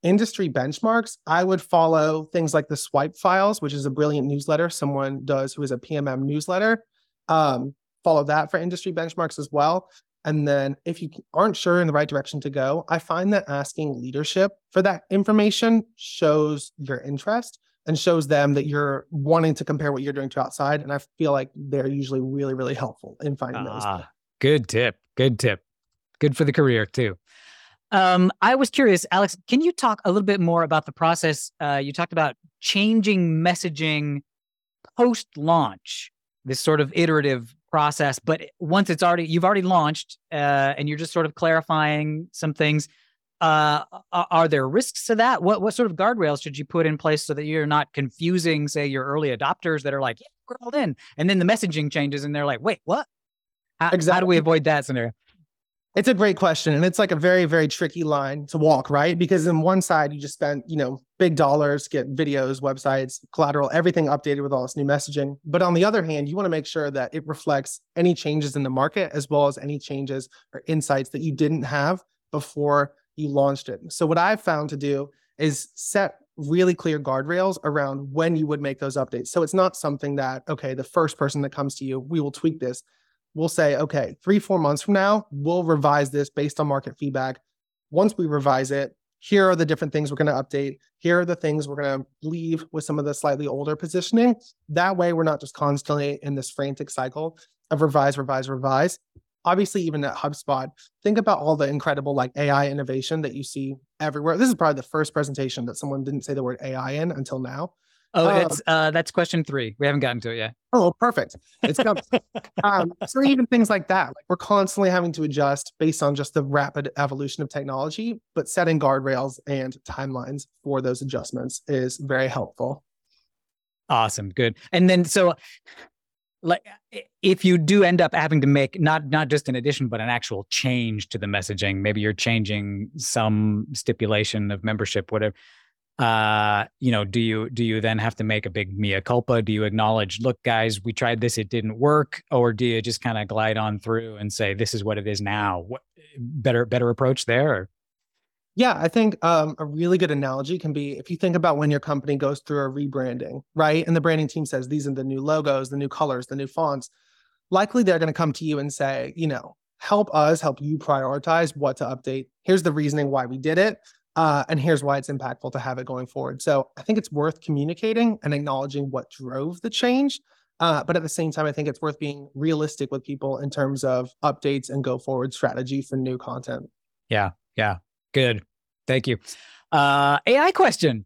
Industry benchmarks, I would follow things like the Swipe Files, which is a brilliant newsletter someone does who is a PMM newsletter. Um, follow that for industry benchmarks as well. And then if you aren't sure in the right direction to go, I find that asking leadership for that information shows your interest and shows them that you're wanting to compare what you're doing to outside. And I feel like they're usually really, really helpful in finding those. Ah, good tip. Good tip. Good for the career too. Um, I was curious, Alex, can you talk a little bit more about the process? Uh, you talked about changing messaging post launch, this sort of iterative process. But once it's already, you've already launched uh, and you're just sort of clarifying some things. Uh, are there risks to that? What what sort of guardrails should you put in place so that you're not confusing, say, your early adopters that are like, yeah, we're all in, and then the messaging changes and they're like, wait, what? How, exactly. how do we avoid that scenario? It's a great question. And it's like a very, very tricky line to walk, right? Because in one side, you just spent, you know, big dollars, get videos, websites, collateral, everything updated with all this new messaging. But on the other hand, you want to make sure that it reflects any changes in the market as well as any changes or insights that you didn't have before you launched it. So what I've found to do is set really clear guardrails around when you would make those updates. So it's not something that, okay, the first person that comes to you, we will tweak this. We'll say, okay, three, four months from now, we'll revise this based on market feedback. Once we revise it, here are the different things we're going to update. Here are the things we're going to leave with some of the slightly older positioning. That way, we're not just constantly in this frantic cycle of revise, revise, revise obviously even at HubSpot, think about all the incredible like AI innovation that you see everywhere. This is probably the first presentation that someone didn't say the word AI in until now. Oh, um, it's uh, that's question three. We haven't gotten to it yet. Oh, perfect. It's coming. um, so even things like that, like we're constantly having to adjust based on just the rapid evolution of technology, but setting guardrails and timelines for those adjustments is very helpful. Awesome, good. And then so like if you do end up having to make not not just an addition but an actual change to the messaging maybe you're changing some stipulation of membership whatever uh you know do you do you then have to make a big mea culpa do you acknowledge look guys we tried this it didn't work or do you just kind of glide on through and say this is what it is now what better better approach there? Yeah, I think um, a really good analogy can be if you think about when your company goes through a rebranding, right? And the branding team says these are the new logos, the new colors, the new fonts. Likely they're going to come to you and say, you know, help us help you prioritize what to update. Here's the reasoning why we did it. Uh, and here's why it's impactful to have it going forward. So I think it's worth communicating and acknowledging what drove the change. Uh, but at the same time, I think it's worth being realistic with people in terms of updates and go forward strategy for new content. Yeah. Yeah. Good. Thank you. Uh, AI question.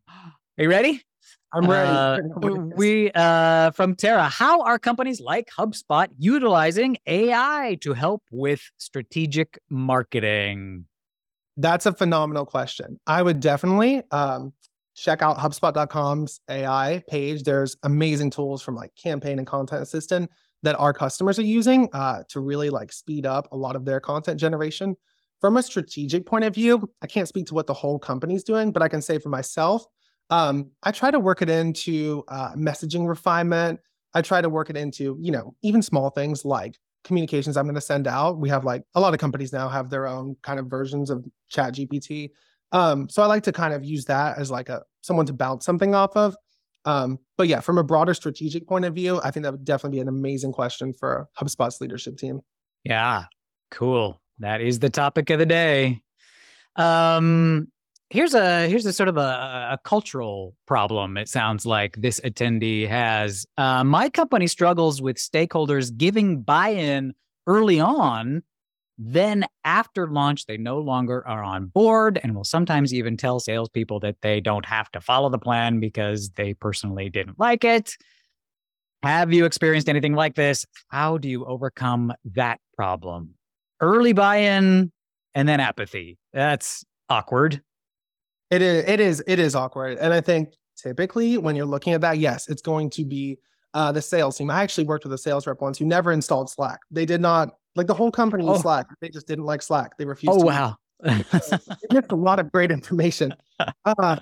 Are you ready? I'm ready. Uh, we uh, from Tara. How are companies like HubSpot utilizing AI to help with strategic marketing? That's a phenomenal question. I would definitely um, check out HubSpot.com's AI page. There's amazing tools from like Campaign and Content Assistant that our customers are using uh, to really like speed up a lot of their content generation from a strategic point of view, I can't speak to what the whole company's doing, but I can say for myself, um, I try to work it into uh, messaging refinement. I try to work it into, you know, even small things like communications I'm going to send out. We have like a lot of companies now have their own kind of versions of Chat GPT. Um, so I like to kind of use that as like a someone to bounce something off of. Um, but yeah, from a broader strategic point of view, I think that would definitely be an amazing question for HubSpot's leadership team. Yeah, cool. That is the topic of the day. Um, here's a here's a sort of a, a cultural problem. It sounds like this attendee has. Uh, my company struggles with stakeholders giving buy-in early on. Then after launch, they no longer are on board and will sometimes even tell salespeople that they don't have to follow the plan because they personally didn't like it. Have you experienced anything like this? How do you overcome that problem? early buy in and then apathy. That's awkward. It is, it is, it is awkward. And I think typically when you're looking at that, yes, it's going to be uh, the sales team. I actually worked with a sales rep once who never installed Slack. They did not like the whole company oh. Slack. They just didn't like Slack. They refused. Oh wow. it's a lot of great information. Uh,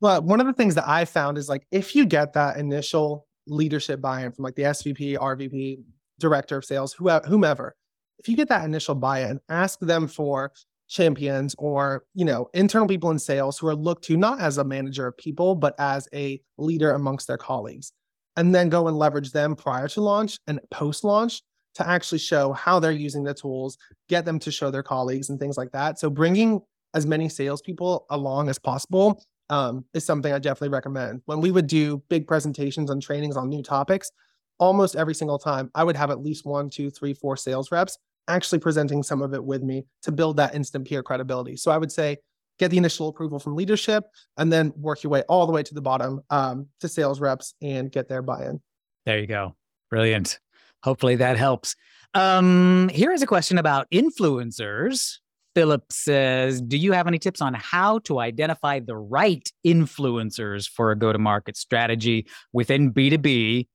but one of the things that I found is like if you get that initial leadership buy-in from like the SVP, RVP, director of sales, whomever, if you get that initial buy-in, ask them for champions or you know internal people in sales who are looked to not as a manager of people but as a leader amongst their colleagues and then go and leverage them prior to launch and post launch to actually show how they're using the tools get them to show their colleagues and things like that. So bringing as many salespeople along as possible um, is something i definitely recommend. When we would do big presentations and trainings on new topics almost every single time i would have at least one two three four sales reps actually presenting some of it with me to build that instant peer credibility. So I would say get the initial approval from leadership and then work your way all the way to the bottom um, to sales reps and get their buy-in. There you go. Brilliant. Hopefully that helps. Um, here is a question about influencers. Philip says, Do you have any tips on how to identify the right influencers for a go to market strategy within B2B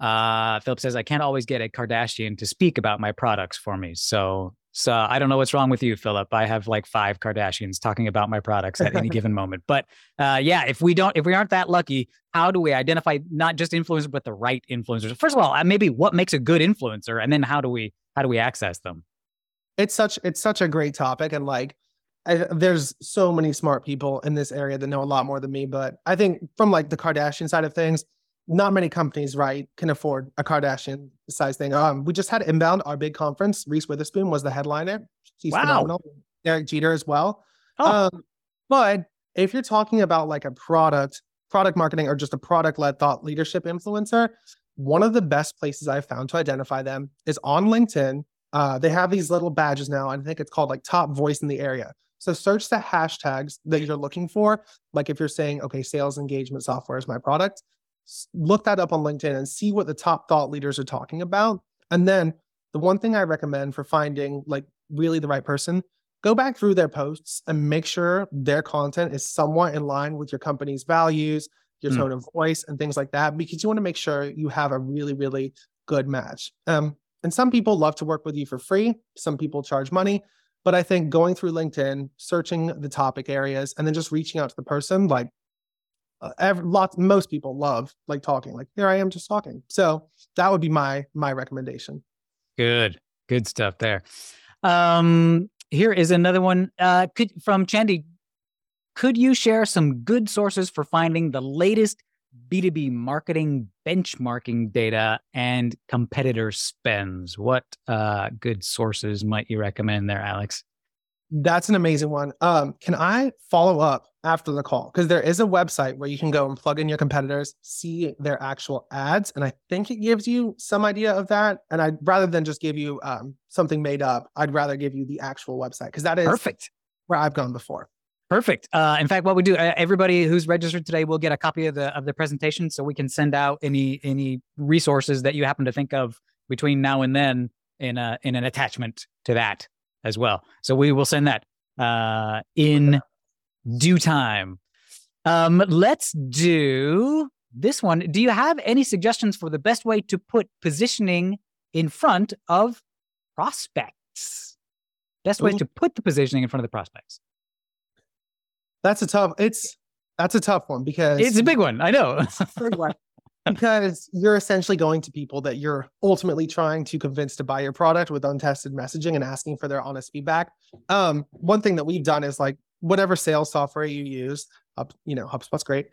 uh, Philip says, I can't always get a Kardashian to speak about my products for me. So, so I don't know what's wrong with you, Philip. I have like five Kardashians talking about my products at any given moment. But uh, yeah, if we don't, if we aren't that lucky, how do we identify not just influencers, but the right influencers? First of all, uh, maybe what makes a good influencer, and then how do we how do we access them? It's such it's such a great topic, and like I, there's so many smart people in this area that know a lot more than me. But I think from like the Kardashian side of things, not many companies, right, can afford a Kardashian size thing. Um, we just had Inbound, our big conference. Reese Witherspoon was the headliner. She's wow. phenomenal. Derek Jeter as well. Oh. Um, but if you're talking about like a product, product marketing, or just a product led thought leadership influencer, one of the best places I've found to identify them is on LinkedIn. Uh, they have these little badges now. I think it's called like top voice in the area. So search the hashtags that you're looking for. Like if you're saying, okay, sales engagement software is my product, look that up on LinkedIn and see what the top thought leaders are talking about. And then the one thing I recommend for finding like really the right person, go back through their posts and make sure their content is somewhat in line with your company's values, your mm. tone of voice, and things like that, because you want to make sure you have a really, really good match. Um, and some people love to work with you for free, some people charge money. But I think going through LinkedIn, searching the topic areas, and then just reaching out to the person, like uh, every, lots most people love like talking like here i am just talking. So that would be my my recommendation. Good good stuff there. Um here is another one. Uh could from chandy. Could you share some good sources for finding the latest b2b marketing benchmarking data and competitor spends? What uh good sources might you recommend there alex that's an amazing one. Um, can I follow up after the call? Because there is a website where you can go and plug in your competitors, see their actual ads, and I think it gives you some idea of that. And I'd rather than just give you um, something made up, I'd rather give you the actual website because that is perfect where I've gone before. Perfect. Uh, in fact, what we do, uh, everybody who's registered today will get a copy of the of the presentation, so we can send out any any resources that you happen to think of between now and then in a in an attachment to that as well. So we will send that uh, in due time. Um, let's do this one. Do you have any suggestions for the best way to put positioning in front of prospects? Best way Ooh. to put the positioning in front of the prospects. That's a tough. It's that's a tough one because it's a big one. I know. because you're essentially going to people that you're ultimately trying to convince to buy your product with untested messaging and asking for their honest feedback. Um, one thing that we've done is like whatever sales software you use, you know, HubSpot's great,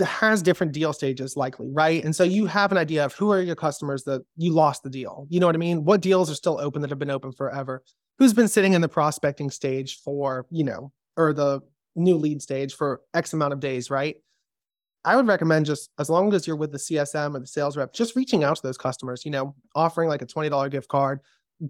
has different deal stages likely, right? And so you have an idea of who are your customers that you lost the deal. You know what I mean? What deals are still open that have been open forever? Who's been sitting in the prospecting stage for, you know, or the new lead stage for X amount of days, right? I would recommend just as long as you're with the CSM or the sales rep, just reaching out to those customers, you know, offering like a $20 gift card,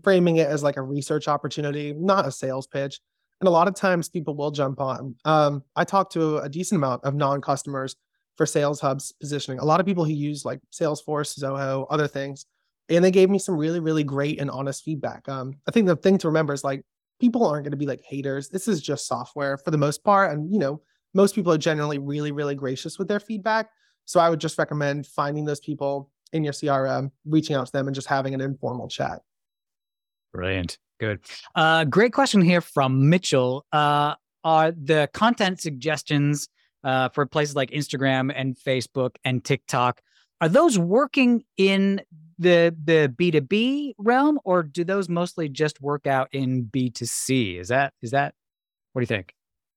framing it as like a research opportunity, not a sales pitch. And a lot of times people will jump on. Um, I talked to a decent amount of non customers for Sales Hub's positioning. A lot of people who use like Salesforce, Zoho, other things. And they gave me some really, really great and honest feedback. Um, I think the thing to remember is like people aren't going to be like haters. This is just software for the most part. And, you know, most people are generally really, really gracious with their feedback. So I would just recommend finding those people in your CRM, reaching out to them and just having an informal chat. Brilliant. Good. Uh, great question here from Mitchell. Uh, are the content suggestions uh, for places like Instagram and Facebook and TikTok, are those working in the the B2B realm or do those mostly just work out in B2C? Is that is that what do you think?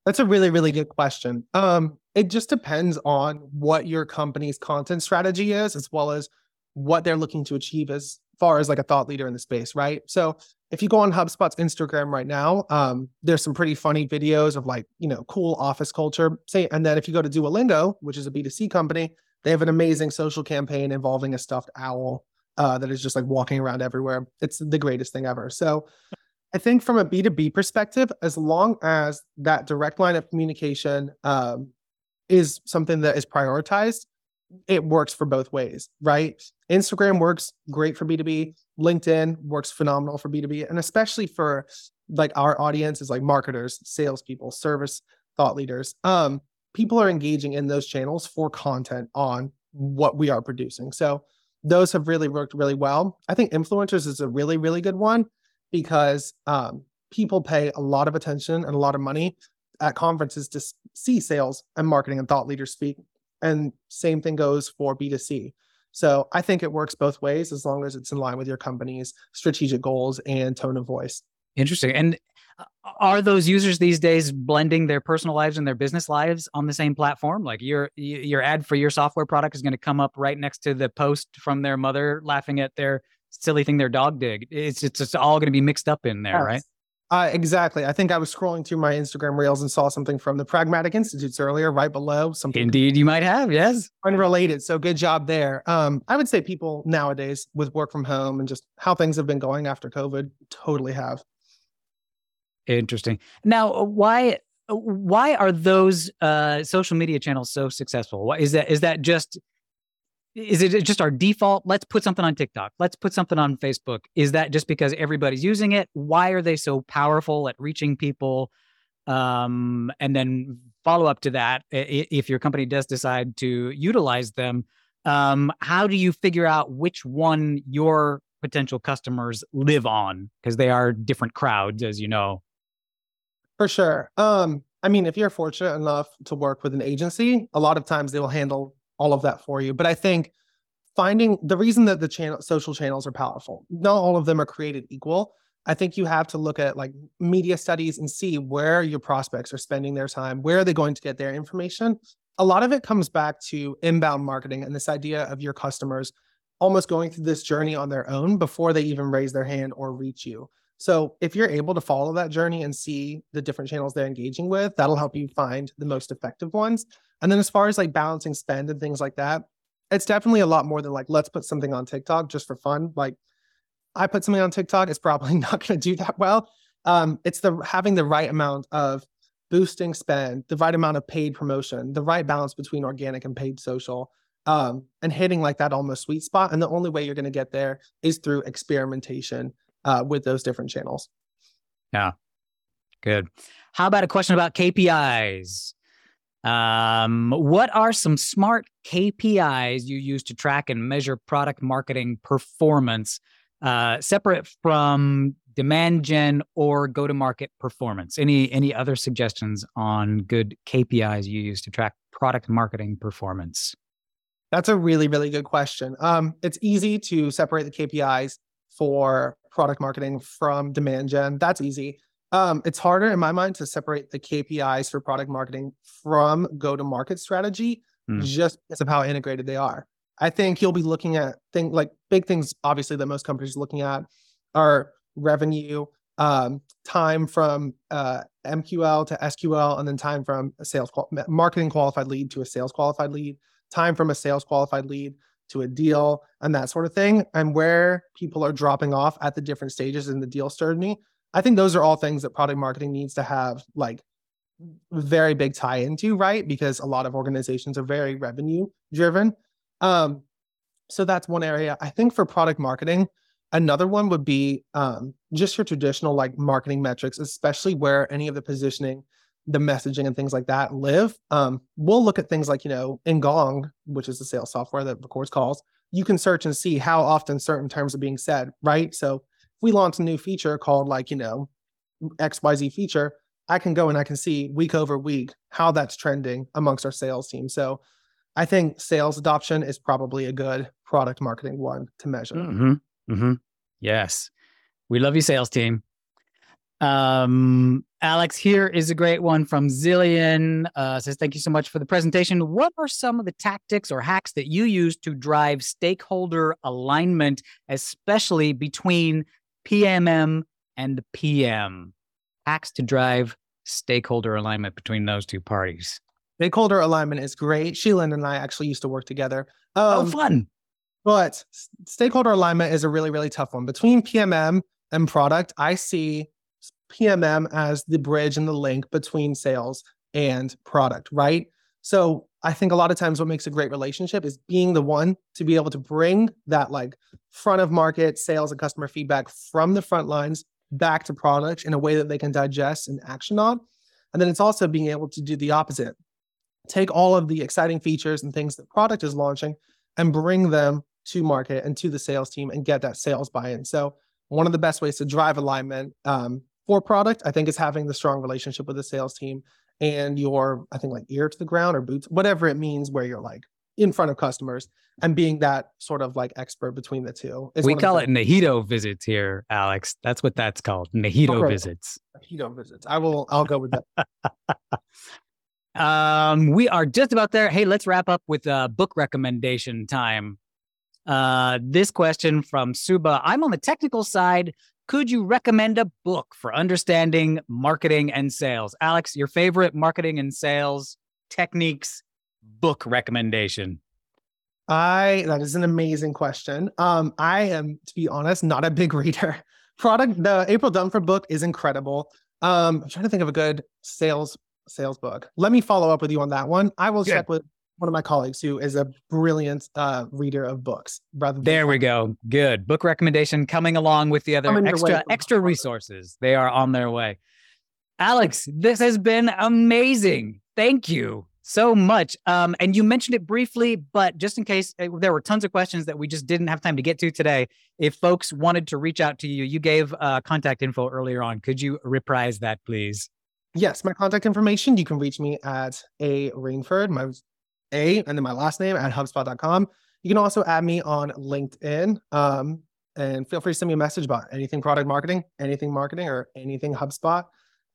That's a really really good question. Um it just depends on what your company's content strategy is as well as what they're looking to achieve as far as like a thought leader in the space, right? So if you go on HubSpot's Instagram right now, um, there's some pretty funny videos of like, you know, cool office culture. Say, and then if you go to Duolingo, which is a B2C company, they have an amazing social campaign involving a stuffed owl uh, that is just like walking around everywhere. It's the greatest thing ever. So I think from a B2B perspective, as long as that direct line of communication um, is something that is prioritized, it works for both ways, right? Instagram works great for B2B. LinkedIn works phenomenal for B2B. And especially for like our audience is like marketers, salespeople, service thought leaders. Um, people are engaging in those channels for content on what we are producing. So those have really worked really well. I think influencers is a really, really good one because um, people pay a lot of attention and a lot of money at conferences to see sales and marketing and thought leaders speak. And same thing goes for B2C. So I think it works both ways as long as it's in line with your company's strategic goals and tone of voice. Interesting. And uh, are those users these days blending their personal lives and their business lives on the same platform? Like your your ad for your software product is going to come up right next to the post from their mother laughing at their silly thing their dog did. It's it's, it's all going to be mixed up in there, yes. right? Uh, exactly. I think I was scrolling through my Instagram reels and saw something from the Pragmatic Institutes earlier, right below. Something indeed you might have, yes, unrelated. So good job there. Um, I would say people nowadays with work from home and just how things have been going after COVID, totally have. Interesting. Now, uh, why uh, why are those uh, social media channels so successful? What is that? Is that just is it just our default? Let's put something on TikTok. Let's put something on Facebook. Is that just because everybody's using it? Why are they so powerful at reaching people? Um, and then follow up to that, if your company does decide to utilize them, um, how do you figure out which one your potential customers live on? Because they are different crowds, as you know. For sure. Um, I mean, if you're fortunate enough to work with an agency, a lot of times they will handle all of that for you. But I think finding the reason that the channel social channels are powerful, not all of them are created equal. I think you have to look at like media studies and see where your prospects are spending their time, where are they going to get their information. A lot of it comes back to inbound marketing and this idea of your customers almost going through this journey on their own before they even raise their hand or reach you. So if you're able to follow that journey and see the different channels they're engaging with, that'll help you find the most effective ones. And then as far as like balancing spend and things like that, it's definitely a lot more than like, let's put something on TikTok just for fun. Like I put something on TikTok, it's probably not going to do that well. Um, it's the having the right amount of boosting spend, the right amount of paid promotion, the right balance between organic and paid social, um, and hitting like that almost sweet spot. And the only way you're going to get there is through experimentation uh, with those different channels. Yeah. Good. How about a question about KPIs? Um, what are some smart KPIs you use to track and measure product marketing performance, uh, separate from demand gen or go to market performance? Any any other suggestions on good KPIs you use to track product marketing performance? That's a really really good question. Um, it's easy to separate the KPIs for product marketing from demand gen. That's easy. Um, it's harder in my mind to separate the KPIs for product marketing from go to market strategy mm. just because of how integrated they are. I think you'll be looking at things like big things, obviously, that most companies are looking at are revenue, um, time from uh, MQL to SQL, and then time from a sales qual- marketing qualified lead to a sales qualified lead, time from a sales qualified lead to a deal and that sort of thing, and where people are dropping off at the different stages in the deal journey. I think those are all things that product marketing needs to have like very big tie into, right? Because a lot of organizations are very revenue driven. Um, so that's one area. I think for product marketing, Another one would be um, just your traditional like marketing metrics, especially where any of the positioning, the messaging, and things like that live. Um, we'll look at things like, you know, in Gong, which is the sales software that records calls, you can search and see how often certain terms are being said, right? So if we launch a new feature called like, you know, XYZ feature, I can go and I can see week over week how that's trending amongst our sales team. So I think sales adoption is probably a good product marketing one to measure. Mm-hmm. Mm-hmm. Yes. We love you, sales team. Um, Alex, here is a great one from Zillion. Uh, says, Thank you so much for the presentation. What are some of the tactics or hacks that you use to drive stakeholder alignment, especially between PMM and PM? Hacks to drive stakeholder alignment between those two parties. Stakeholder alignment is great. Sheila and I actually used to work together. Oh, um, oh, fun. But stakeholder alignment is a really, really tough one. Between PMM and product, I see PMM as the bridge and the link between sales and product, right? So I think a lot of times what makes a great relationship is being the one to be able to bring that like front of market sales and customer feedback from the front lines back to product in a way that they can digest and action on. And then it's also being able to do the opposite. Take all of the exciting features and things that product is launching and bring them to market and to the sales team and get that sales buy-in. So one of the best ways to drive alignment um, for product, I think, is having the strong relationship with the sales team and your, I think, like ear to the ground or boots, whatever it means, where you're like in front of customers and being that sort of like expert between the two. We call it Nahito visits here, Alex. That's what that's called. Nahito okay. visits. Nahito visits. I will. I'll go with that. um, we are just about there. Hey, let's wrap up with uh, book recommendation time. Uh, this question from Suba. I'm on the technical side. Could you recommend a book for understanding marketing and sales? Alex, your favorite marketing and sales techniques book recommendation? I that is an amazing question. Um, I am, to be honest, not a big reader. Product the April Dunford book is incredible. Um, I'm trying to think of a good sales sales book. Let me follow up with you on that one. I will Good. check with one of my colleagues who is a brilliant uh, reader of books. Rather there we go. Good book recommendation coming along with the other extra extra resources. They are on their way. Alex, this has been amazing. Thank you so much. Um, and you mentioned it briefly, but just in case uh, there were tons of questions that we just didn't have time to get to today, if folks wanted to reach out to you, you gave uh, contact info earlier on. Could you reprise that, please? Yes, my contact information. You can reach me at a Rainford, my a and then my last name at HubSpot.com. You can also add me on LinkedIn. Um, and feel free to send me a message about anything product marketing, anything marketing, or anything HubSpot.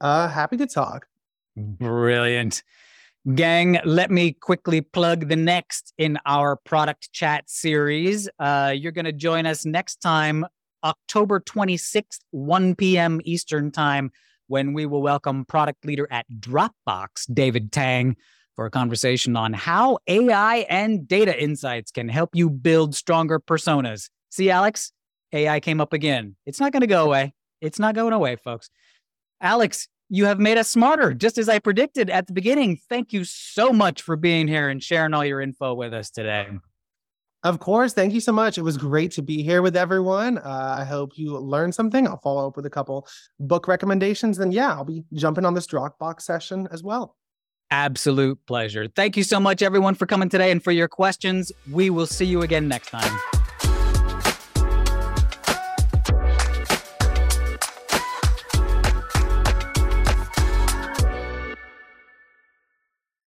Uh, happy to talk. Brilliant. Gang, let me quickly plug the next in our product chat series. Uh, you're going to join us next time, October 26th, 1 p.m. Eastern Time, when we will welcome product leader at Dropbox, David Tang, for a conversation on how AI and data insights can help you build stronger personas. See, Alex, AI came up again. It's not going to go away. It's not going away, folks. Alex, you have made us smarter, just as I predicted at the beginning. Thank you so much for being here and sharing all your info with us today. Of course. Thank you so much. It was great to be here with everyone. Uh, I hope you learned something. I'll follow up with a couple book recommendations. And yeah, I'll be jumping on this Dropbox session as well. Absolute pleasure. Thank you so much, everyone, for coming today and for your questions. We will see you again next time.